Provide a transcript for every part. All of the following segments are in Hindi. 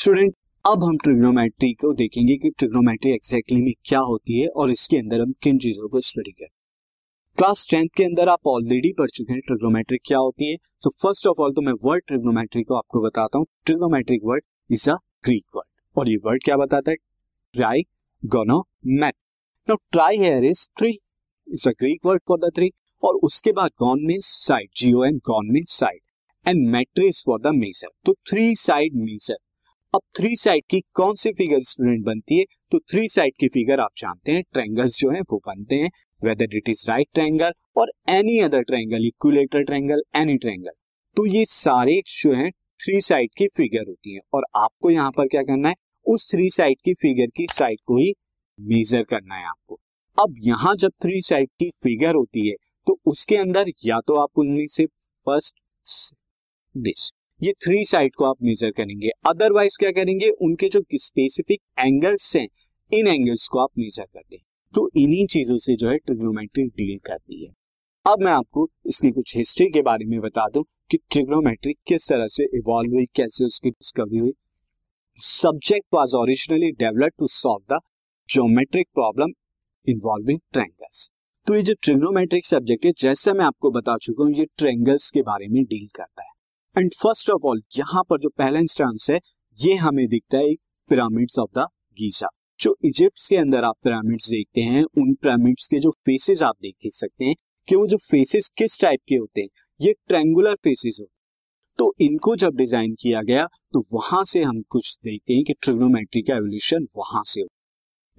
स्टूडेंट अब हम ट्रिग्नोमेट्री को देखेंगे कि ट्रिग्नोमेट्री एग्जैक्टली में क्या होती है और इसके अंदर हम किन चीज़ों को स्टडी करें क्लास टेंथ के अंदर आप ऑलरेडी पढ़ चुके हैं ट्रिग्नोमेट्री क्या होती है। सो फ़र्स्ट ऑफ़ ऑल तो मैं वर्ड ट्रिग्नोमेट्री को आपको बताता हूँ। Trigonometric word is a Greek word और ये वर्ड क्या बताता है? Tri gono met no tri here is three is a Greek word for the three और उसके बाद gon means side G O N gon means side and metrics for the measure तो थ्री साइड मेजर अब थ्री साइड की कौन सी फिगर स्टूडेंट बनती है? तो थ्री साइड की फिगर आप जानते हैं ट्रायंगल्स जो है, वो बनते हैं whether it is right triangle और any other triangle equilateral triangle any triangle तो ये सारे जो है थ्री साइड की फिगर होती है। और आपको यहाँ पर क्या करना है? उस थ्री साइड की फिगर की साइड को ही मेजर करना है आपको। अब यहाँ जब थ्री साइड की फिगर होती है तो उसके अंदर या तो आप उनमें से फ़र्स्ट दिस ये थ्री साइड को आप मेजर करेंगे। अदरवाइज़ क्या करेंगे? उनके जो स्पेसिफिक एंगल्स हैं, इन एंगल्स को आप मेजर कर दें। तो इन्हीं चीज़ों से जो है ट्रिग्नोमेट्री डील करती है। अब मैं आपको इसकी कुछ हिस्ट्री के बारे में बता दूँ कि ट्रिग्नोमेट्री किस तरह से इवॉल्व हुई, कैसे उसकी डिस्कवरी हुई। Subject was originally develop to solve the geometric problem involving triangles तो ये जो ट्रिग्नोमेट्रिक सब्जेक्ट है, जैसे मैं आपको बता चुका हूँ, ये ट्रैंगल्स के बारे में डील करता है। एंड फ़र्स्ट ऑफ़ ऑल यहाँ पर जो पहला इंस्टांस है, ये हमें दिखता है पिरामिड्स ऑफ़ द गीजा जो इजिप्ट के अंदर आप पिरामिड्स देखते हैं, उन पिरामिड्स के जो फेसेस आप देख सकते हैं, कि वो जो फेसेस किस टाइप के होते हैं, ये ट्रेंगुलर फेसेस होते हैं। तो इनको जब डिज़ाइन किया गया तो वहाँ से हम कुछ देखते हैं कि ट्रिग्नोमेट्री का एवोल्यूशन वहाँ से हो।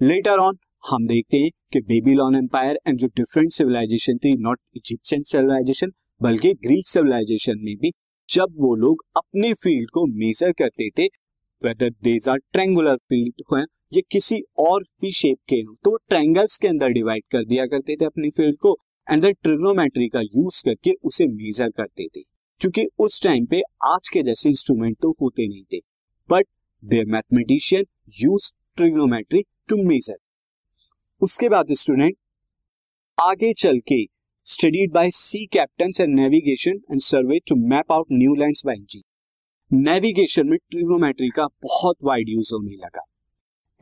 लेटर ऑन हम देखते हैं कि बेबीलोन एम्पायर एंड जो डिफरेंट सिविलाइजेशन थी नॉट इजिप्शियन सिविलाइजेशन बल्कि ग्रीक सिविलाइजेशन में भी जब वो लोग अपने फ़ील्ड को मेजर करते थे weather they are triangular field हो ये किसी और भी शेप के हो तो वो ट्रेंगल्स के अंदर डिवाइड कर दिया करते थे अपनी फ़ील्ड को एंड ट्रिग्नोमेट्री का यूज़ करके उसे मेजर करते थे। क्योंकि उस टाइम पे आज के जैसे इंस्ट्रूमेंट तो होते नहीं थे but there mathematician use trigonometry to measure उसके बाद स्टूडेंट आगे चल के studied by sea captain and navigation and survey to map out new land by ji navigation में ट्रिग्नोमेट्री का बहुत वाइड यूज़ होने लगा।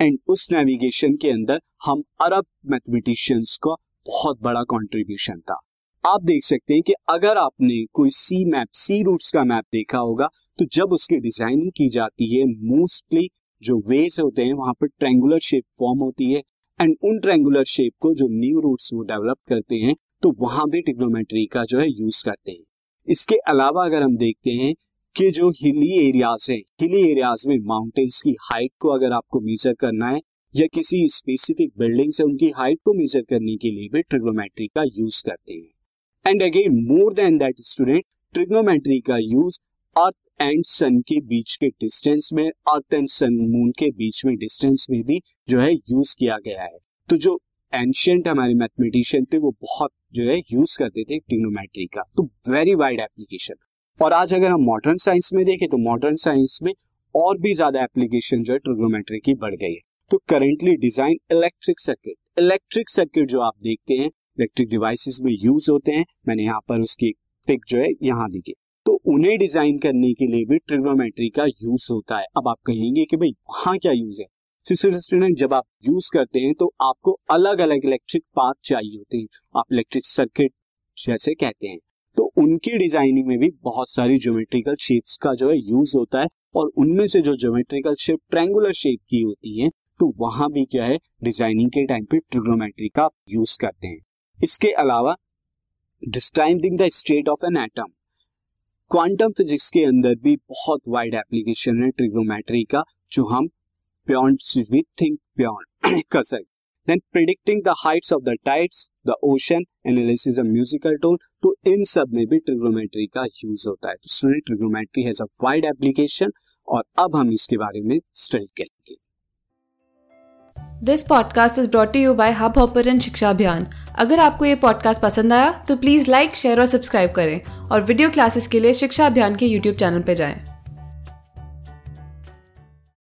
एंड उस नेविगेशन के अंदर हम अरब मैथमेटिशियंस का बहुत बड़ा कंट्रीब्यूशन था। आप देख सकते हैं कि अगर आपने कोई सी मैप सी रूट्स का मैप देखा होगा तो जब उसकी डिज़ाइनिंग की जाती है मोस्टली जो वेज होते हैं, वहाँ पर ट्रेंगुलर शेप फॉर्म होती है। एंड उन ट्रेंगुलर शेप को जो न्यू रूट्स वो डेवलप करते हैं तो वहाँ भी टिग्नोमेट्री का जो है यूज़ करते हैं। इसके अलावा अगर हम देखते हैं कि जो हिली एरियाज़ है हिली एरियाज़ में माउंटेन्स की हाइट को अगर आपको मेजर करना है, या किसी स्पेसिफिक बिल्डिंग से उनकी हाइट को मेजर करने के लिए भी ट्रिग्नोमेट्री का यूज़ करते हैं। And again more than that student trigonometry का यूज़ अर्थ एंड सन के बीच के डिस्टेंस में अर्थ एंड सन मून के बीच में डिस्टेंस में भी जो है यूज़ किया गया है। तो जो एंशियंट हमारे मैथमेटिशियन थे, वो बहुत जो है यूज़ करते थे टिग्नोमेट्री का। तो वेरी वाइड एप्लीकेशन और आज अगर हम मॉडर्न साइंस में देखें तो मॉडर्न साइंस में और भी ज़्यादा एप्लीकेशन जो है ट्रिग्नोमेट्री की बढ़ गई है। तो currently design electric circuit electric circuit जो आप देखते हैं इलेक्ट्रिक डिवाइसेस में यूज़ होते हैं, मैंने यहाँ पर उसकी पिक जो है यहाँ दी तो उन्हें डिज़ाइन करने के लिए भी ट्रिग्नोमेट्री का यूज़ होता है। अब आप कहेंगे कि भाई, वहाँ क्या यूज़ है? स्टूडेंट जब आप यूज़ करते हैं तो आपको अलग अलग इलेक्ट्रिक पाथ चाहिए होते हैं। आप इलेक्ट्रिक सर्किट जैसे कहते हैं। तो उनकी डिज़ाइनिंग में भी बहुत सारी ज्योमेट्रिकल शेप्स का जो है यूज़ होता है और उनमें से जो ज्योमेट्रिकल शेप ट्रेंगुलर शेप की होती है तो वहाँ भी क्या है डिज़ाइनिंग के टाइम पे ट्रिग्नोमेट्री का यूज़ करते हैं। इसके अलावा describing the state of an atom quantum physics के अंदर भी बहुत वाइड एप्लीकेशन है ट्रिग्नोमेट्री का, जो हम beyond we think beyond. कर सकते म्यूजिकल टोन तो इन सब में भी ट्रिग्नोमेट्री का यूज़ होता है। Student trigonometry has a wide application और अब हम इसके बारे में स्टडी करेंगे। This podcast is brought you by Hubhopper Shiksha Abhiyan अगर आपको ये पॉडकास्ट पसंद आया तो प्लीज़ लाइक शेयर और सब्सक्राइब करें और वीडियो क्लासेस के लिए शिक्षा अभियान के यूट्यूब चैनल पर जाएँ।